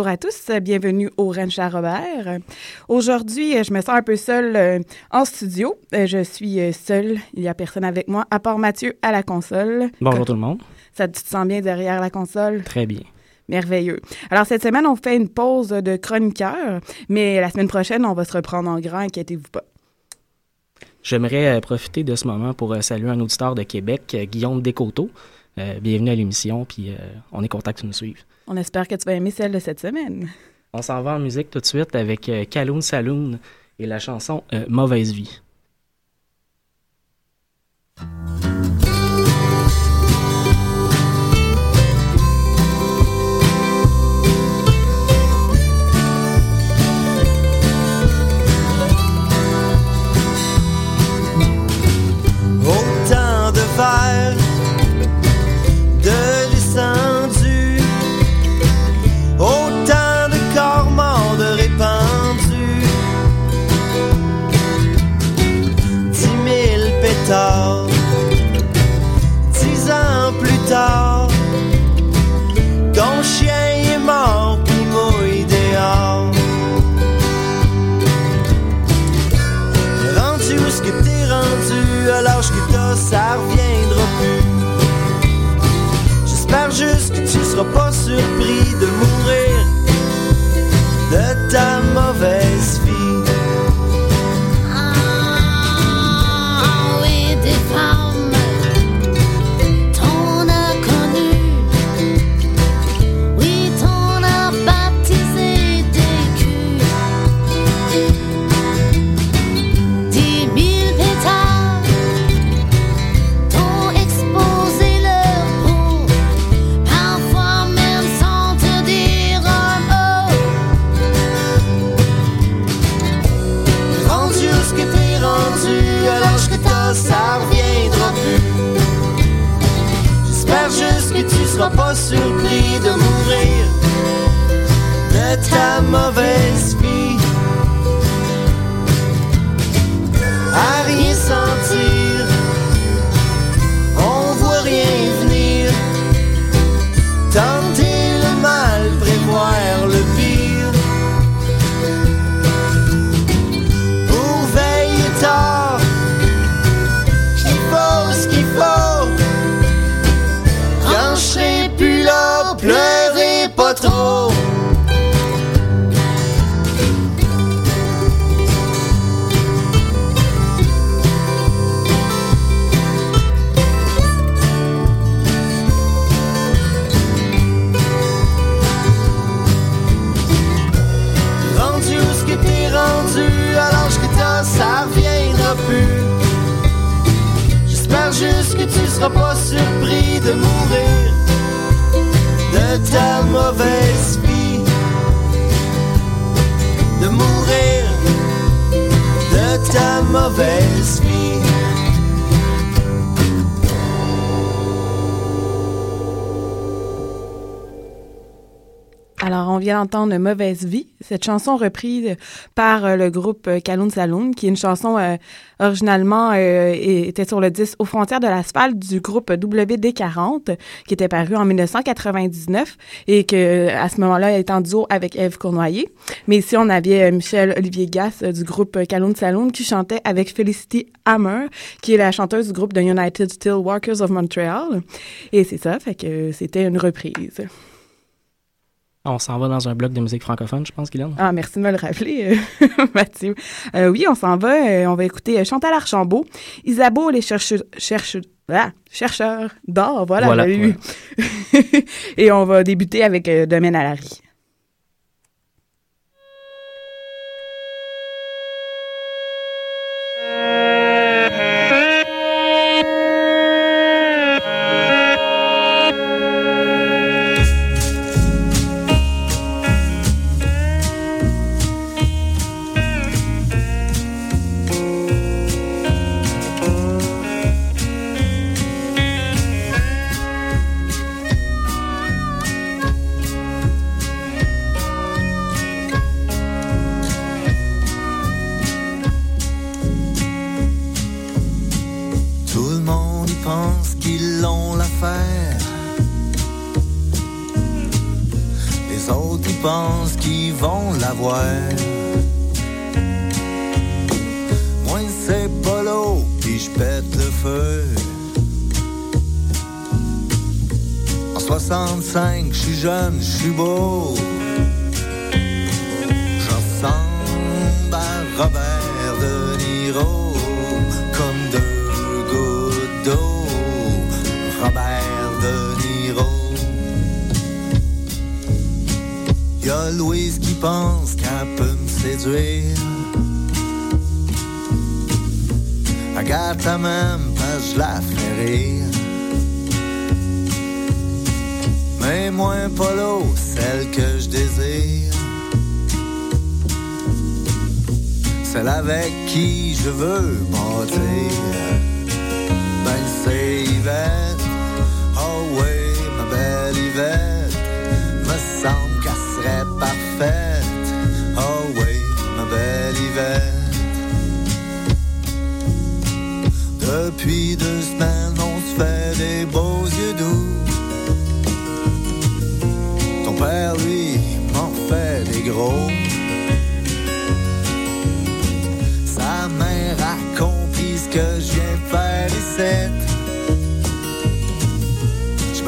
Bonjour à tous, bienvenue au Ranch à Robert. Aujourd'hui, je me sens un peu seule euh, en studio. Euh, je suis euh, seule, il n'y a personne avec moi, à part Mathieu à la console. Bonjour tout le monde. Ça tu te sens bien derrière la console? Très bien. Merveilleux. Alors, cette semaine, on fait une pause de chroniqueur, mais la semaine prochaine, on va se reprendre en grand, inquiétez-vous pas. J'aimerais profiter de ce moment pour saluer un auditeur de Québec, Guillaume Descoteaux. bienvenue à l'émission, puis on est content que tu nous suives. On espère que tu vas aimer celle de cette semaine. On s'en va en musique tout de suite avec euh, Kaloun Saloon et la chanson euh, Mauvaise vie. D'entendre Mauvaise Vie. Cette chanson reprise par le groupe Kaloun Saloon, qui est une chanson originalement était sur le disque Aux frontières de l'asphalte du groupe WD40, qui était paru en 1999 et que à ce moment-là est en duo avec Eve Cournoyer. Mais ici, on avait Michel Olivier Gass du groupe Kaloun Saloon qui chantait avec Felicity Hammer, qui est la chanteuse du groupe The United Steelworkers of Montreal. Et c'est ça, fait que c'était une reprise. On s'en va dans un bloc de musique francophone, je pense, Guylaine. Ah, merci de me le rappeler, euh, Mathieu. Euh, oui, on s'en va. Euh, on va écouter Chantal Archambault, Isabeau, les chercheurs, cherche, ah, chercheurs d'or, voilà. voilà Et on va débuter avec Domaine à la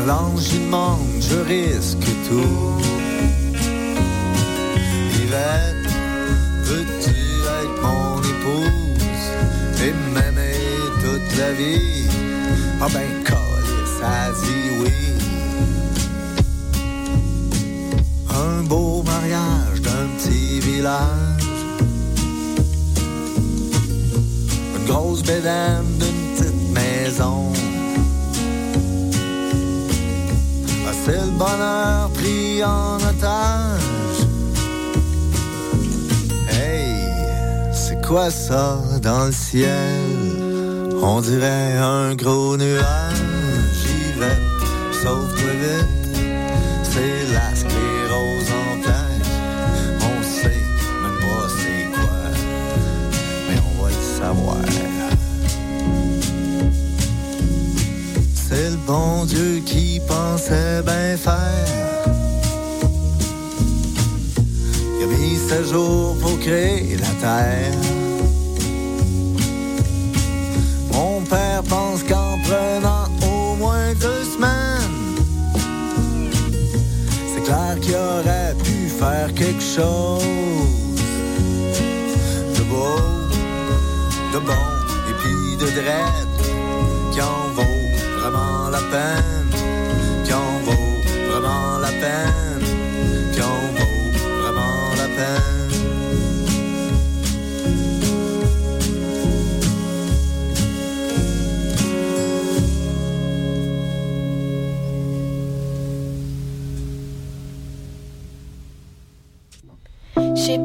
Mélange immense, je risque tout. Yvette, veux-tu être mon épouse? Et m'aimer toute la vie? Ah ben, colle, ça dit oui. Un beau mariage d'un petit village. Une grosse bédane d'une petite maison. Riz. On dirait un gros nuage, j'y vais, sauve-toi vite. C'est la sclérose en plaques. On sait même pas c'est quoi, mais on va le savoir. C'est le bon Dieu qui pensait bien faire. Il a mis ses jours pour créer la terre. pense qu'en prenant au moins deux semaines, c'est clair qu'il aurait pu faire quelque chose de beau, de bon et puis de dread qui en vaut vraiment la peine, peine, qui en vaut vraiment la peine?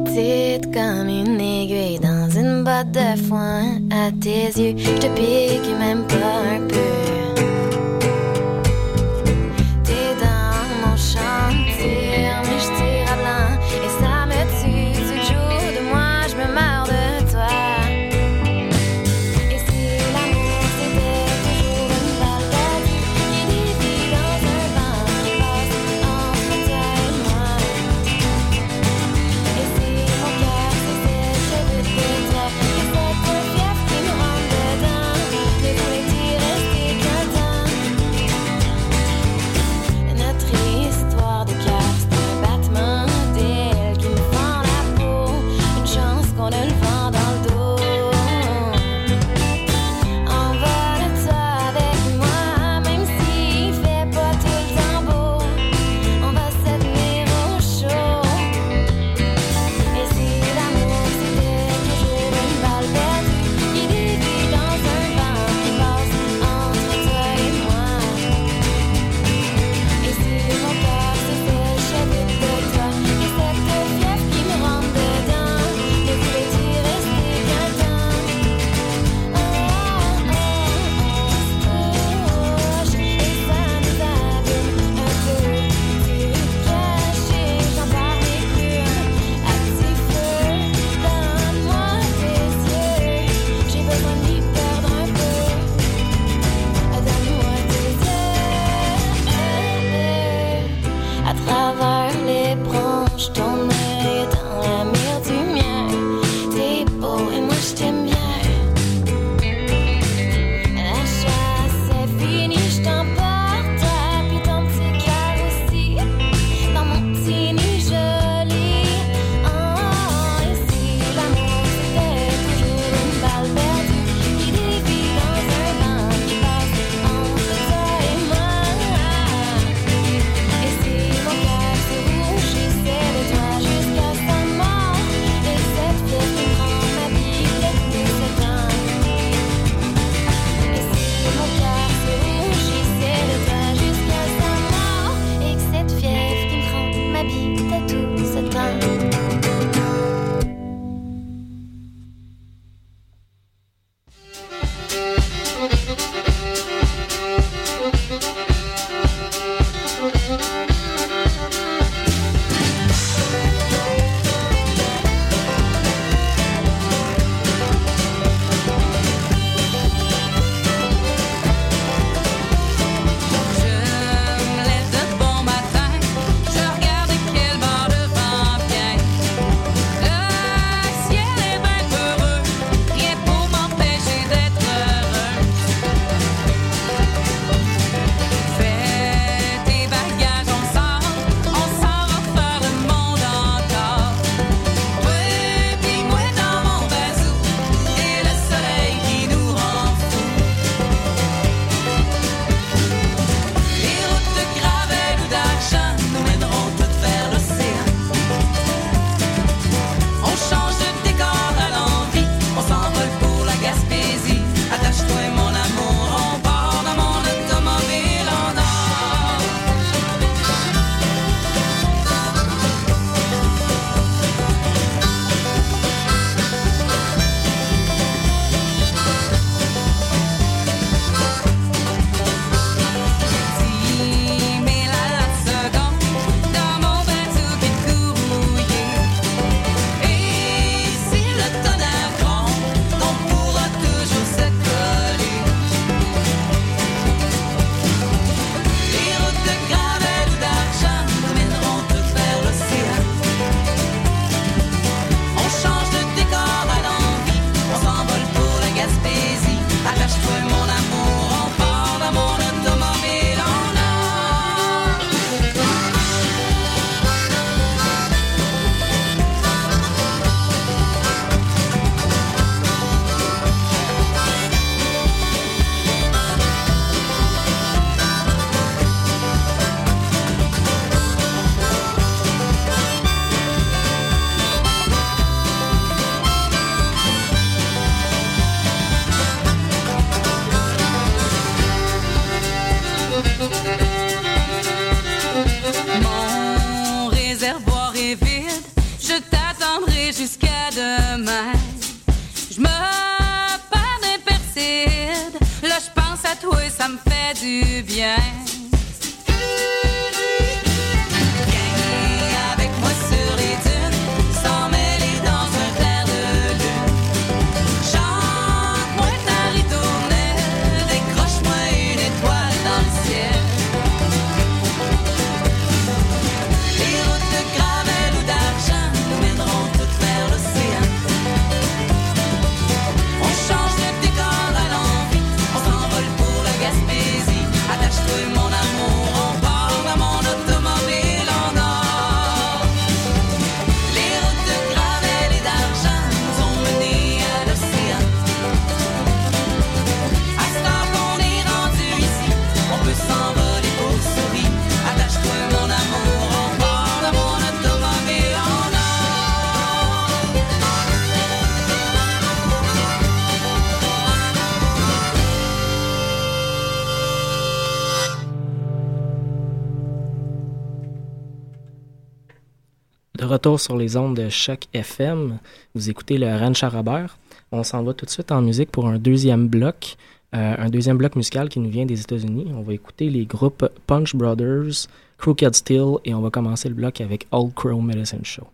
petite comme une aiguille dans une botte de foin à tes yeux. Je te pique même pas un peu. retour sur les ondes de Choc FM. Vous écoutez le Ranch à Robert. On s'en va tout de suite en musique pour un deuxième bloc, euh, un deuxième bloc musical qui nous vient des États-Unis. On va écouter les groupes Punch Brothers, Crooked Steel et on va commencer le bloc avec Old Crow Medicine Show.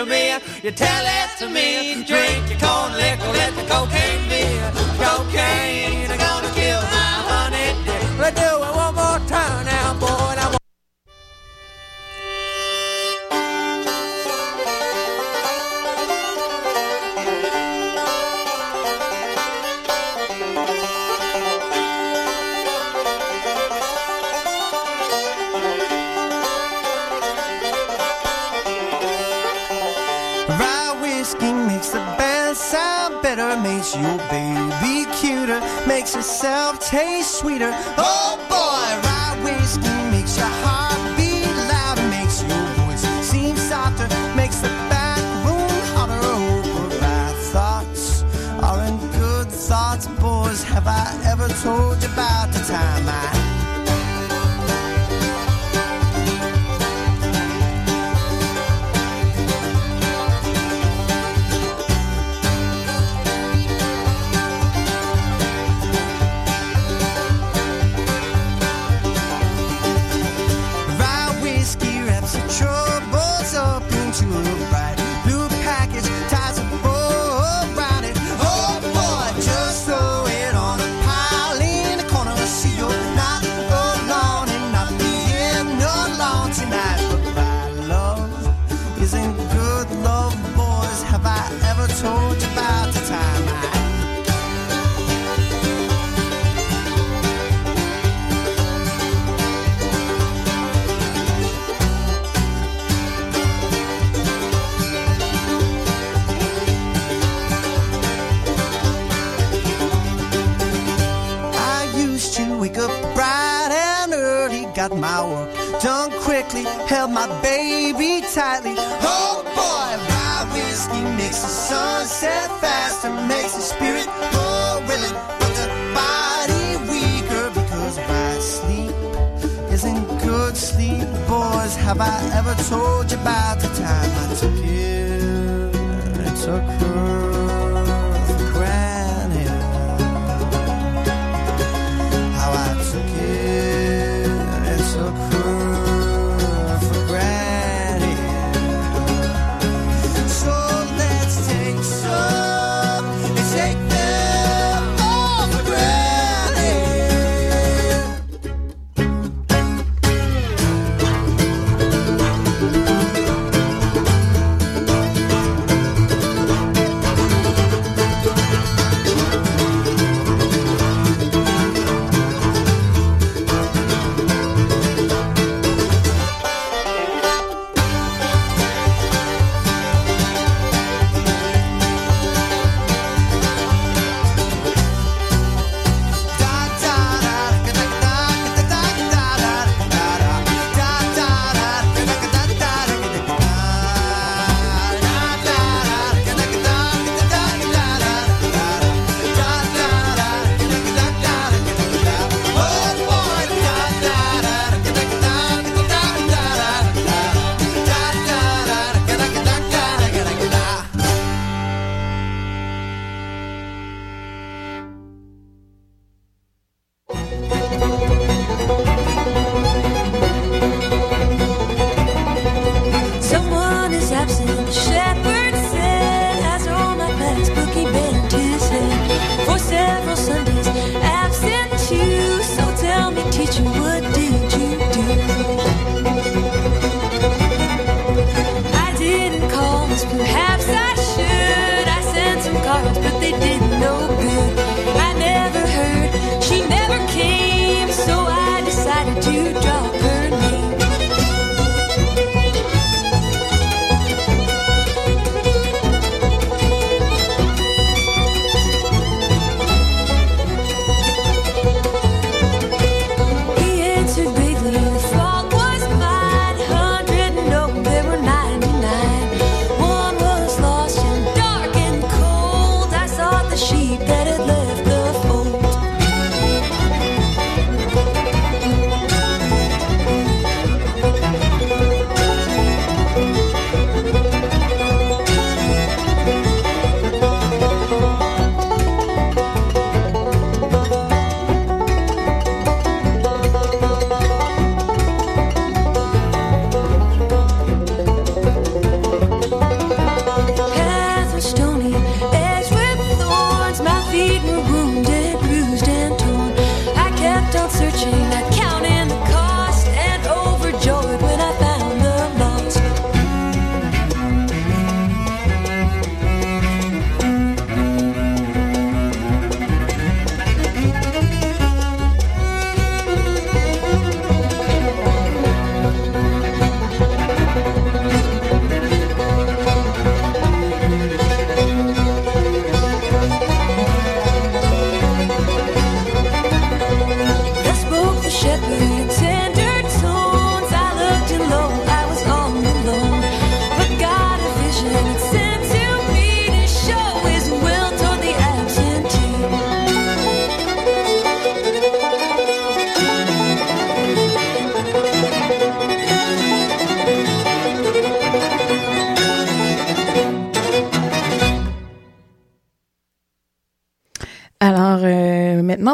to me. You tell it to me. Drink your corn liquor, let the cocaine be. Cocaine, I'm gonna kill my honey. But do I soul.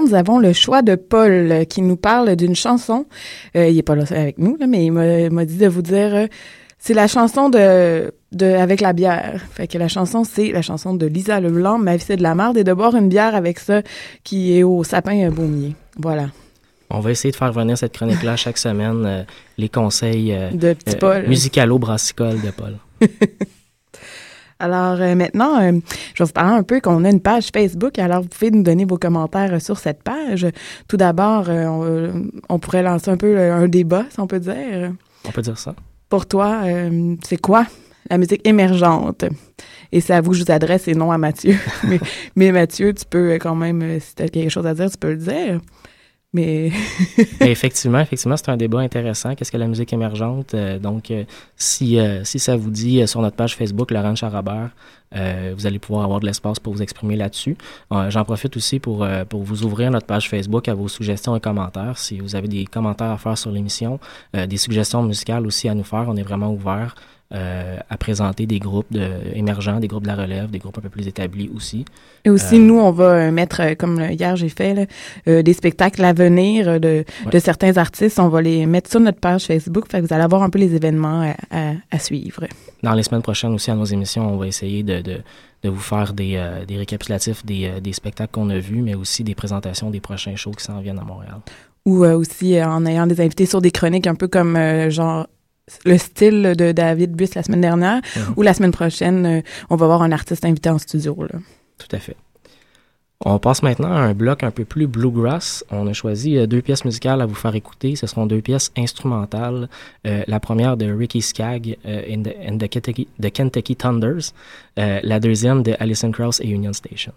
Nous avons le choix de Paul euh, qui nous parle d'une chanson. Euh, il est pas là avec nous, là, mais il m'a dit de vous dire, euh, c'est la chanson de, de avec la bière. Fait que la chanson, c'est la chanson de Lisa Leblanc, Ma vie c'est de la merde, et de boire une bière avec ça qui est au sapin euh, baumier. Voilà, On va essayer de faire venir cette chronique-là chaque semaine, euh, les conseils de petit Paul. musicalo-brassicole de Paul. Alors euh, maintenant, euh, je vais vous parler un peu qu'on a une page Facebook. Alors vous pouvez nous donner vos commentaires euh, sur cette page. Tout d'abord, euh, on, euh, on pourrait lancer un peu un débat, si on peut dire. On peut dire ça? Pour toi, euh, c'est quoi la musique émergente? Et c'est à vous que je vous adresse et non à Mathieu. mais, mais Mathieu, tu peux quand même, si tu as quelque chose à dire, tu peux le dire. Mais effectivement, effectivement, c'est un débat intéressant. Qu'est-ce que la musique émergente? Euh, donc, euh, si, euh, si ça vous dit sur notre page Facebook, Laurent Charabert, vous allez pouvoir avoir de l'espace pour vous exprimer là-dessus. J'en profite aussi pour, pour vous ouvrir notre page Facebook à vos suggestions et commentaires. Si vous avez des commentaires à faire sur l'émission, des suggestions musicales aussi à nous faire, on est vraiment ouvert. Euh, à présenter des groupes de, émergents, des groupes de la relève, des groupes un peu plus établis aussi. Et aussi, Euh, nous, on va euh, mettre, comme hier j'ai fait, là, euh, des spectacles à venir de, Ouais. de certains artistes. On va les mettre sur notre page Facebook. Fait que vous allez avoir un peu les événements à, à- à suivre. Dans les semaines prochaines aussi, à nos émissions, on va essayer de, de, de vous faire des, des récapitulatifs des, des spectacles qu'on a vus, mais aussi des présentations des prochains shows qui s'en viennent à Montréal. Ou euh, aussi euh, en ayant des invités sur des chroniques un peu comme euh, genre le style de David Buss la semaine dernière. Ou la semaine prochaine, euh, on va avoir un artiste invité en studio. Là. Tout à fait. On passe maintenant à un bloc un peu plus bluegrass. On a choisi euh, deux pièces musicales à vous faire écouter. Ce seront deux pièces instrumentales. Euh, la première de Ricky Skaggs euh, and, the, Kentucky, the Kentucky Thunders. Euh, la deuxième de Alison Krauss et Union Station.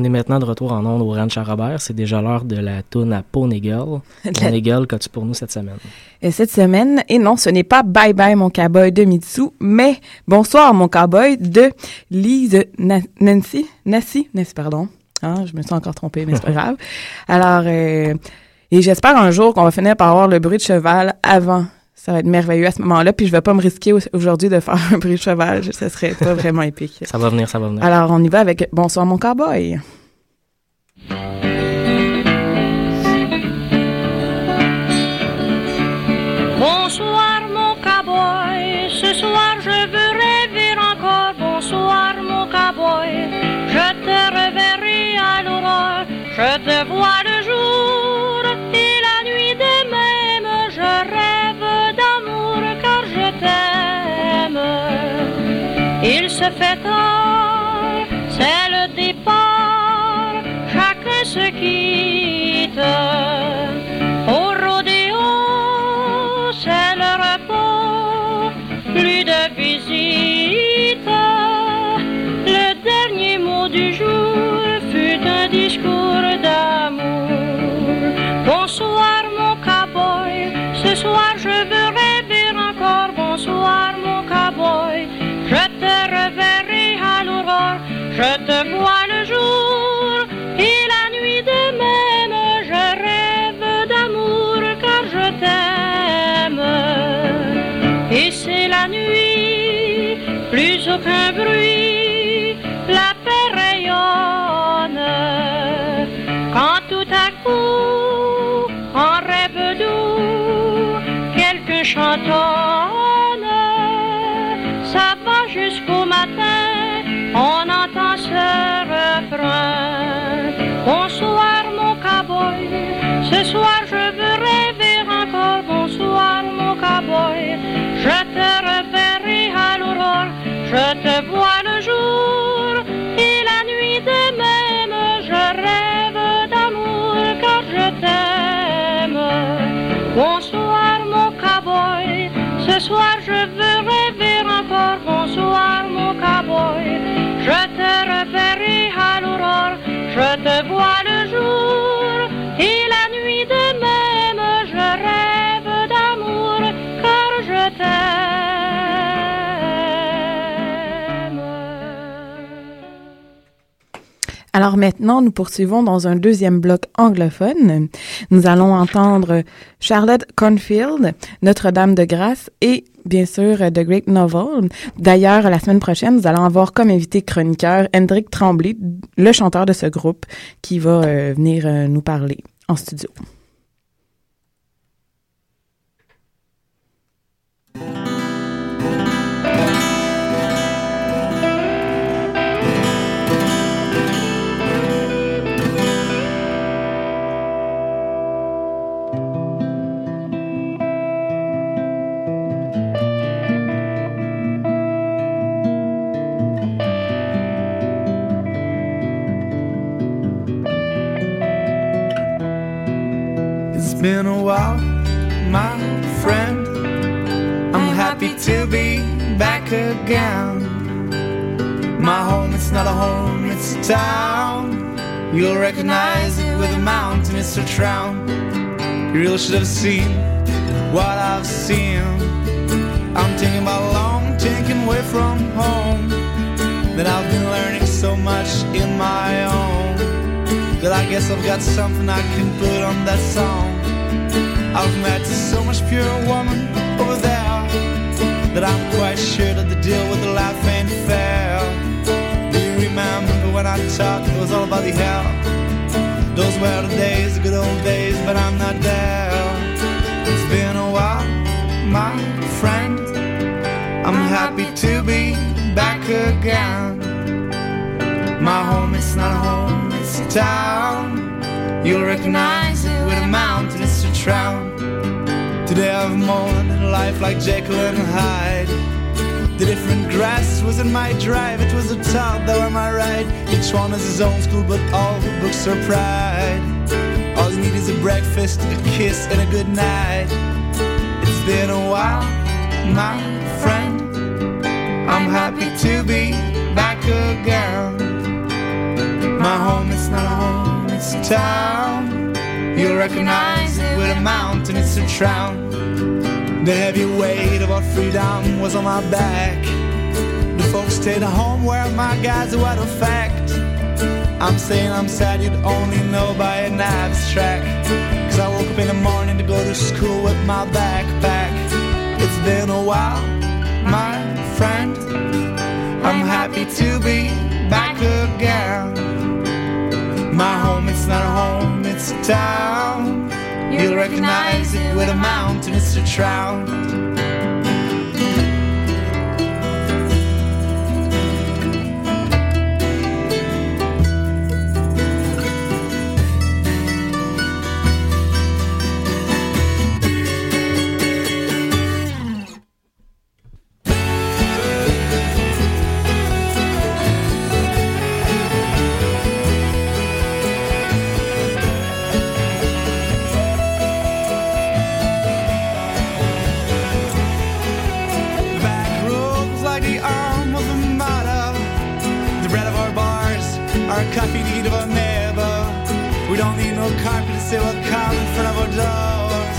On est maintenant de retour en ondes au Ranch à Robert. C'est déjà l'heure de la tourne à Pony Girl. Pony Girl, qu'as-tu pour nous cette semaine? Et cette semaine, et non, ce n'est pas Bye Bye mon cowboy de Mitsu, mais Bonsoir mon cowboy de Lise Na- Nancy, Nancy, Nancy, pardon? Ah, je me suis encore trompée, mais c'est pas grave. Alors, euh, et j'espère un jour qu'on va finir par avoir le bruit de cheval avant. Ça va être merveilleux à ce moment-là, puis je vais pas me risquer au- aujourd'hui de faire un bruit de cheval. Ce serait pas vraiment épique. Ça va venir, ça va venir. Alors, on y va avec Bonsoir mon cowboy. Fait tard, c'est le départ, chacun se quitte. Te vois le jour et la nuit de même. Je rêve d'amour car je t'aime. Et c'est la nuit plus aucun bruit, la paix rayonne. Quand tout à coup, en rêve doux, quelqu'un chantonne, ce soir je veux rêver encore. Bonsoir mon cowboy, je te reverrai à l'aurore, je te vois le jour et la nuit de même. Je rêve d'amour car je t'aime. Bonsoir mon cowboy, ce soir je veux rêver Alors maintenant, nous poursuivons dans un deuxième bloc anglophone. Nous allons entendre Charlotte Cornfield, Notre-Dame de Grâce et bien sûr The Great Novel. D'ailleurs, la semaine prochaine, nous allons avoir comme invité chroniqueur Hendrik Tremblay, le chanteur de ce groupe, qui va euh, venir euh, nous parler en studio. Been a while, my friend. I'm happy to be back again. My home, it's not a home, it's a town. You'll recognize it with a mountain, it's a town. You really should have seen what I've seen. I'm thinking about long, taken away from home. That I've been learning so much in my own. That I guess I've got something I can put on that song. I've met so much pure woman over there that I'm quite sure that the deal with the life ain't fair. Do you remember when I talked? It was all about the hell. Those were the days, the good old days, but I'm not there. Town. You'll recognize it with a mountain, it's a trout. Today I've mourned in life like Jekyll and Hyde. The different grass was in my drive, it was a top, though am I right? Each one has his own school, but all the books are pride. All you need is a breakfast, a kiss, and a good night. It's been a while, my friend. I'm happy to be back again. My home, it's not a home, it's a town. You'll recognize it with a mountain, it's a town. The heavy weight of our freedom was on my back. The folks stayed home where my guys were a fact. I'm saying I'm sad you'd only know by an abstract. Cause I woke up in the morning to go to school with my backpack. It's been a while, my friend. I'm happy to be back again. My home, it's not a home, it's a town. You'll recognize it with a mountain, it's a trout. Our coffee need of our neighbor. We don't need no carpet to say welcome in front of our doors.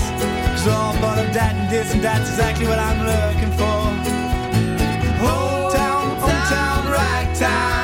Cause we're all bought of that and this and that's exactly what I'm looking for. Old town, old town,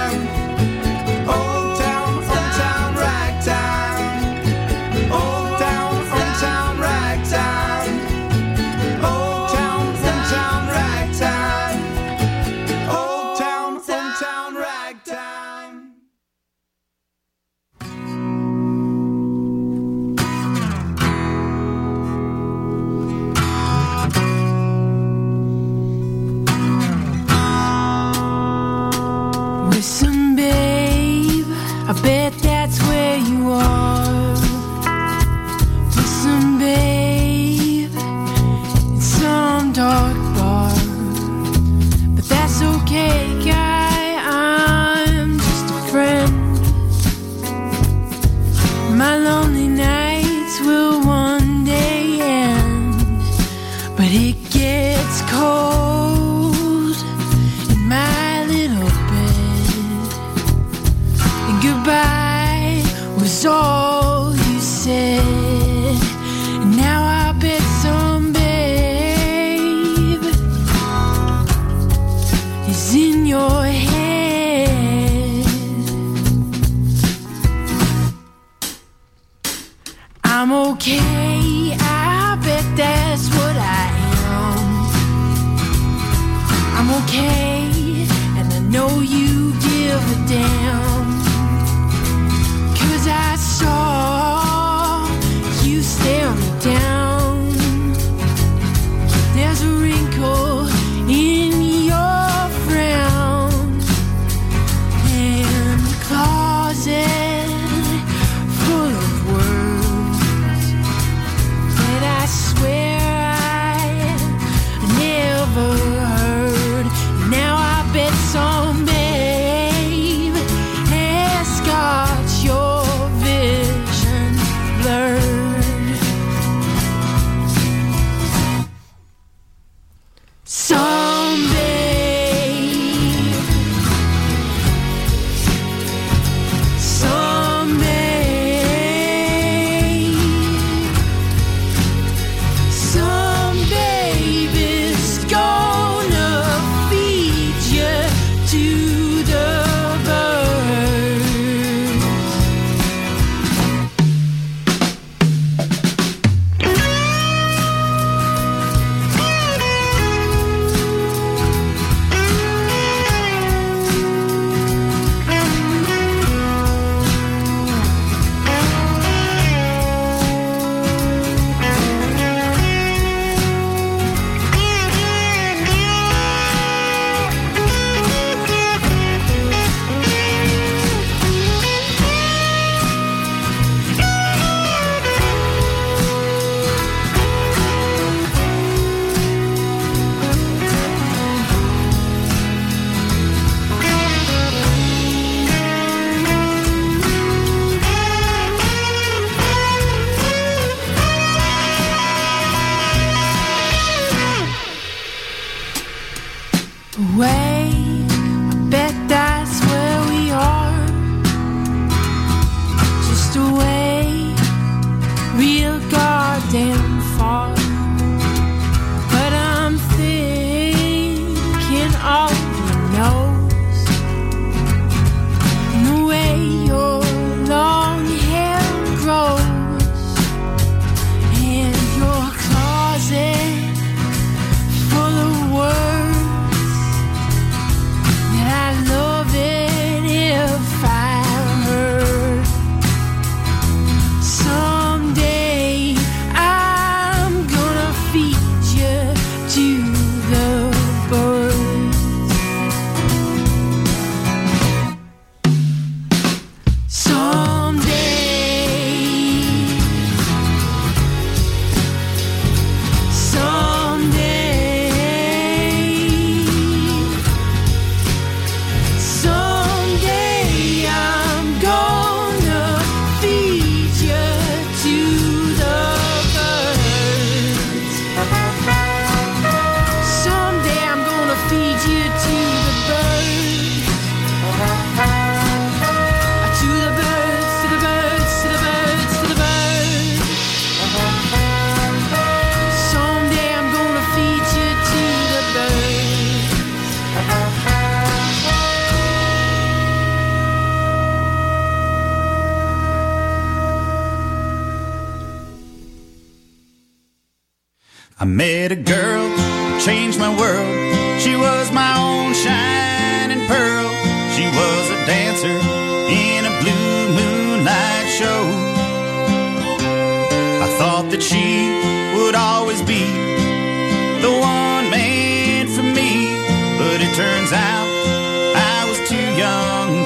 real goddamn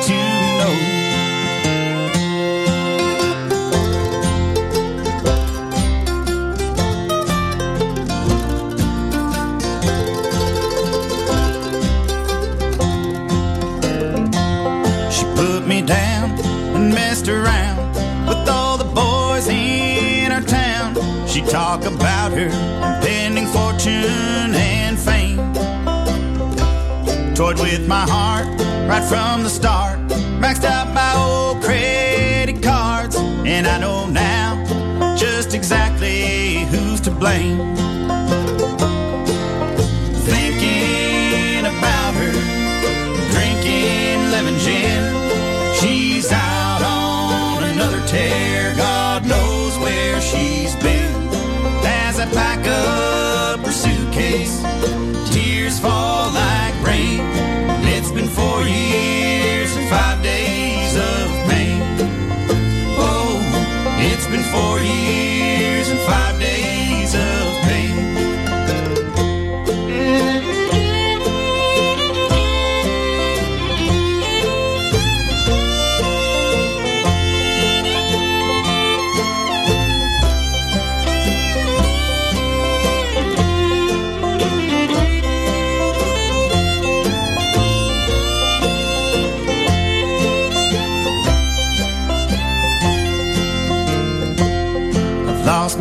to know. around with all the boys in our town. She talk about her impending fortune and fame. Toyed with my heart right from the start. Maxed out my old credit cards, and I know now just exactly who's to blame.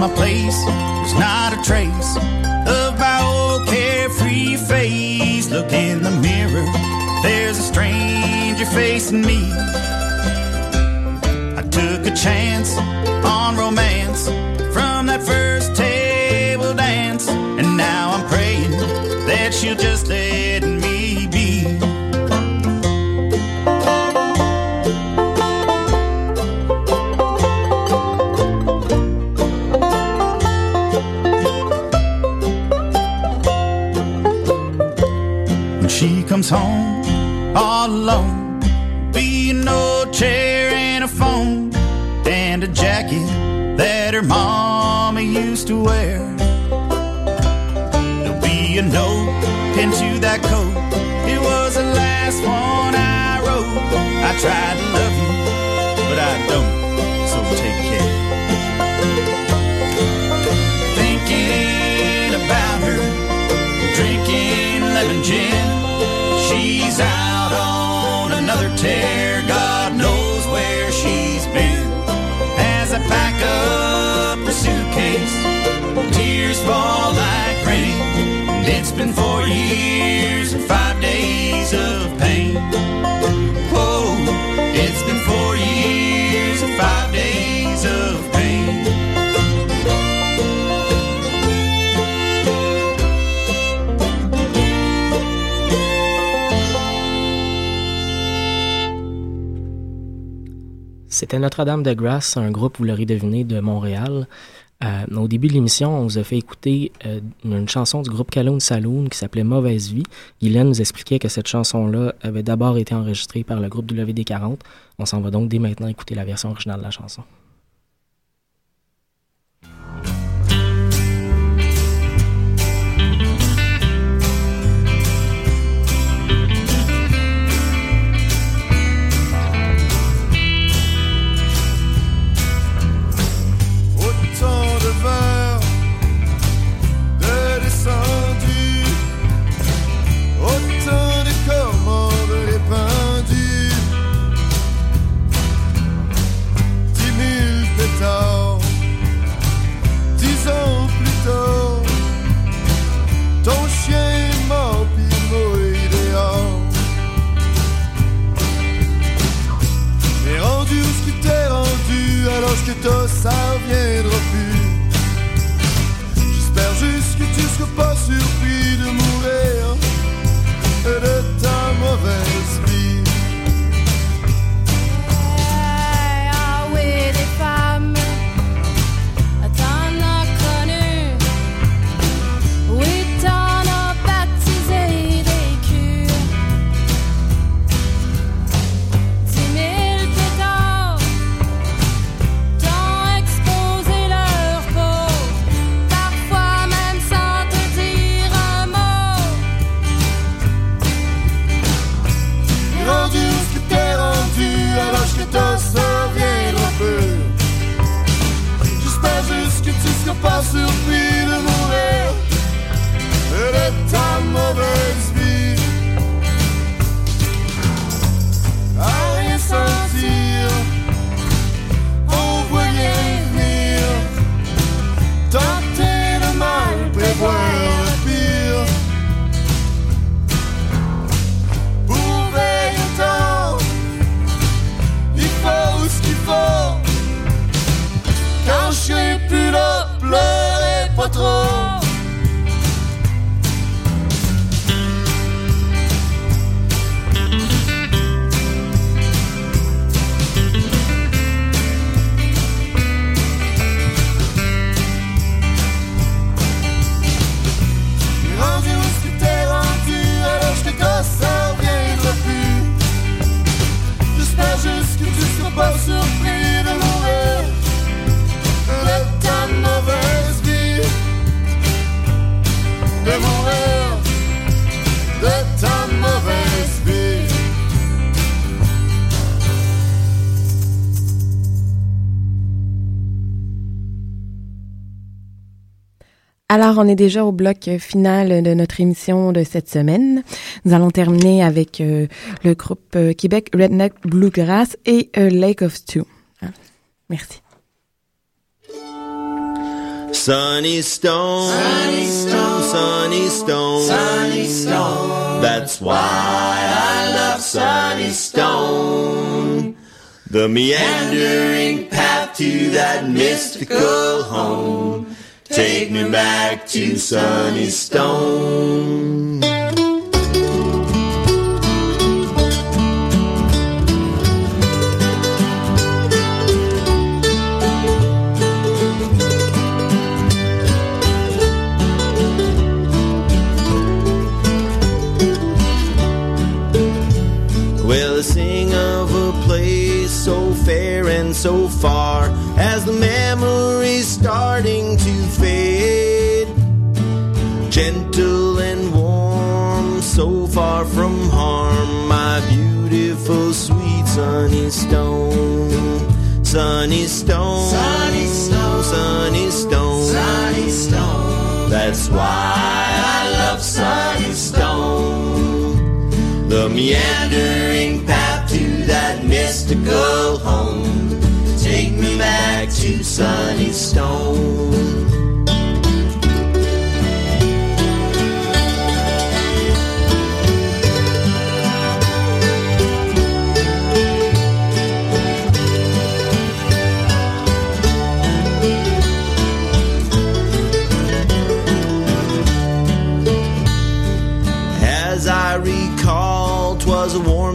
My place. There's not a trace of my old carefree face. Look in the mirror. There's a stranger facing me. I took a chance on romance from that first table dance. And now I'm praying that she'll just let Notre-Dame de Grâce, un groupe, vous l'aurez deviné, de Montréal. Euh, au début de l'émission, on vous a fait écouter euh, une chanson du groupe Calhoun Saloon qui s'appelait Mauvaise Vie. Guylaine nous expliquait que cette chanson-là avait d'abord été enregistrée par le groupe WD40. On s'en va donc dès maintenant écouter la version originale de la chanson. Alors, on est déjà au bloc final de notre émission de cette semaine. Nous allons terminer avec euh, le groupe euh, Québec Redneck Bluegrass et euh, Lake of Stew. Ah, Merci. Sunny Stone, Sunny Stone, Sunny Stone, Sunny Stone. That's why I love Sunny Stone. The meandering path to that mystical home. Take me back to Sunny Stone. Sunny stone. Sunny stone, sunny stone, sunny stone, sunny stone. That's why I love sunny stone. The meandering path to that mystical home. Take me back to Sunny Stone.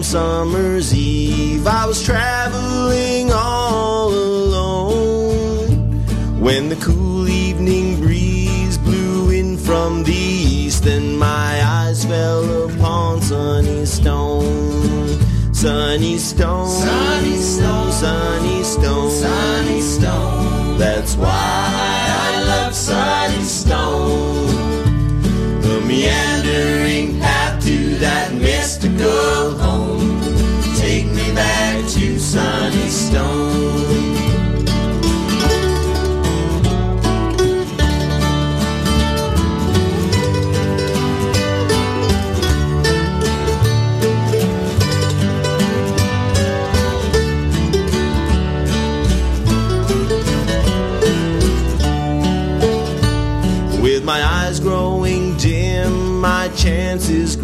Summer's eve. I was traveling all alone when the cool evening breeze blew in from the east, and my eyes fell upon Sunny Stone. Sunny Stone, Sunny Stone, Sunny Stone, Sunny Stone. That's why I love Sunny Stone. The meandering path to that mystical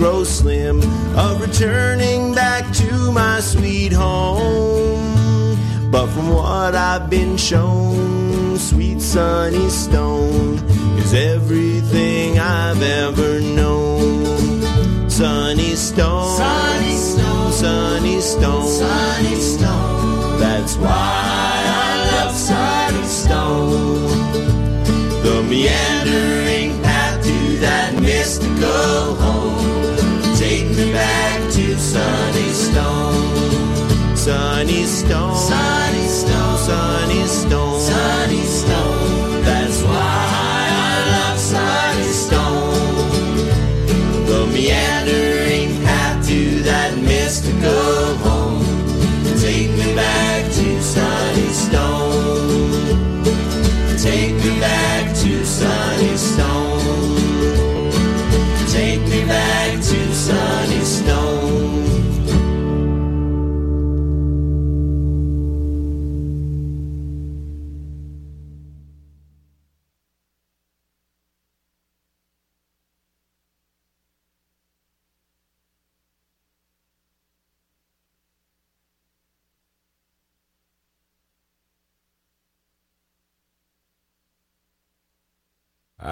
grow slim of returning back to my sweet home. But from what I've been shown, sweet sunny stone is everything I've ever known. Sunny stone, sunny stone, sunny stone, sunny stone. That's why Sunny Stone.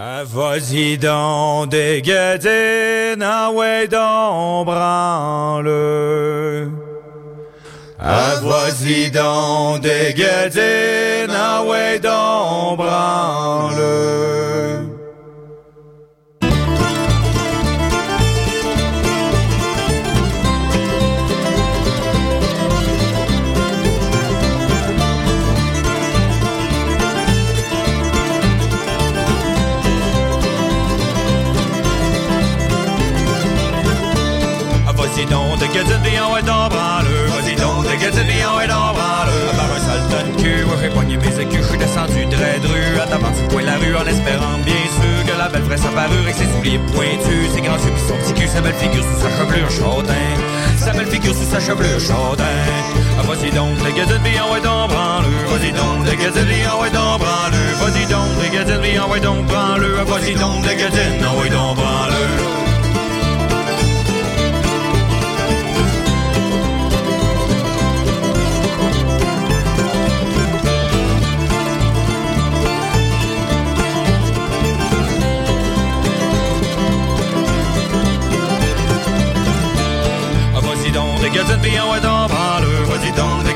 Ah, vas-y donc des guédines, ah ouais donc branle. Ah, vas-y donc des guédines, ah ouais donc branle. Vas-y donc, de gueule, viens, ouais, t'en branle. Vas-y donc, de gueule, viens, ouais, t'en branle. Par un sale tonne cul, ouais, j'ai poigné mes écus, je suis descendu très dru à tapant du coin de la rue en espérant bien sûr que la belle fraise apparure avec ses souliers pointus, ses grands yeux pis son petit cul, sa belle figure sous sa chevelure chaudain, sa belle figure sous sa chevelure chaudain. Ah, vas-y donc, les gars de vie, en ouais donc, branle Vas-y donc, les gars de vie, en ouais donc, branle Vas-y donc, les gars de vie, en ouais donc, branle Ah, Vas-y donc, les gars de vie, en ouais des gars de vie, en ouais donc, branle Vas-y donc, des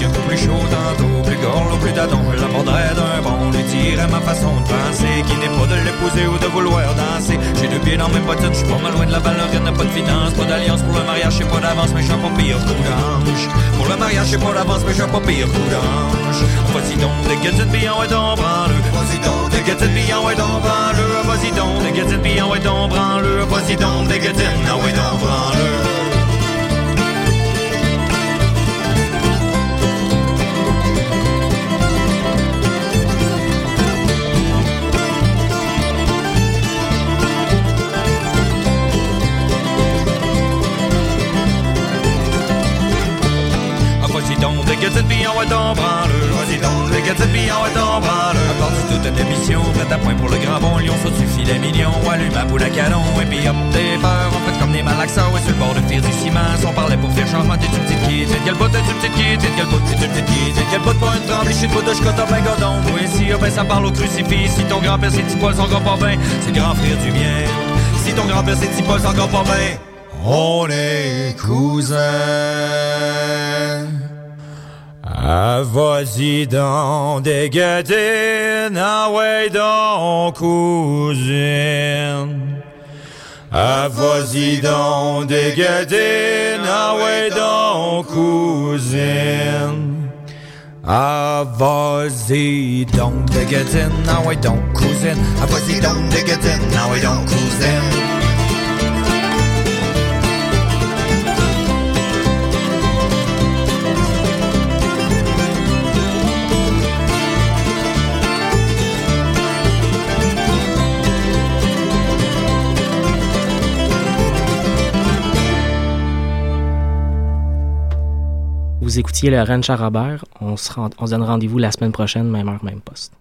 Je suis plus chaud tantôt, plus gorle, plus d'adon, je l'aborderais d'un bon, lui dirais ma façon de penser, qui n'est pas de l'épouser ou de vouloir danser. J'ai deux pieds dans mes bottines, je suis pas mal loin de la ballerine, pas de finance, pas d'alliance pour le mariage, j'ai pas d'avance, mais j'ai pas pire coup. Pour le mariage, j'ai pas d'avance, mais j'ai pas pire coup d'ange. Vas-y donc, de vie, en ouais donc, branle Vas-y donc, de vie, en ouais donc, branle Vas-y donc, de vie, en ouais donc, branle Vas-y donc, de vie, en ouais donc, branle Vie, en ouais donc, branle Vas-y donc, de vie, en ouais donc, branle Apporte toute une émission, prête à point pour le grand bon lion. Saute du filet mignon, allume ma boule à canon Et puis hop, des peurs, on fait comme des malaxeurs Ouais, sur le bord de faire du ciment. On parlait pour faire changement, t'es une petite kid T'es quel bout, t'es une petite kid T'es quel bout, t'es une petite kid T'es quel bout, pas une tremble, de bout de ch'cotte, ben godon. Oui, si, ah ben ça parle au crucifix. Si ton grand-père c'est petit Paul, son grand pas bien C'est grand frère du mien Si ton grand-père c'est petit son grand pas bien On est cousins ah, vas-y donc, des gadines, ah donc, cousine. Ah, vas-y donc, des gadines, ah donc, cousine. Vas-y donc, des gadines, ah donc, cousine. Vas-y donc, des gadines, ah donc, cousine. Vous écoutiez le se, rend- on se donne rendez-vous la semaine prochaine, même heure, même poste.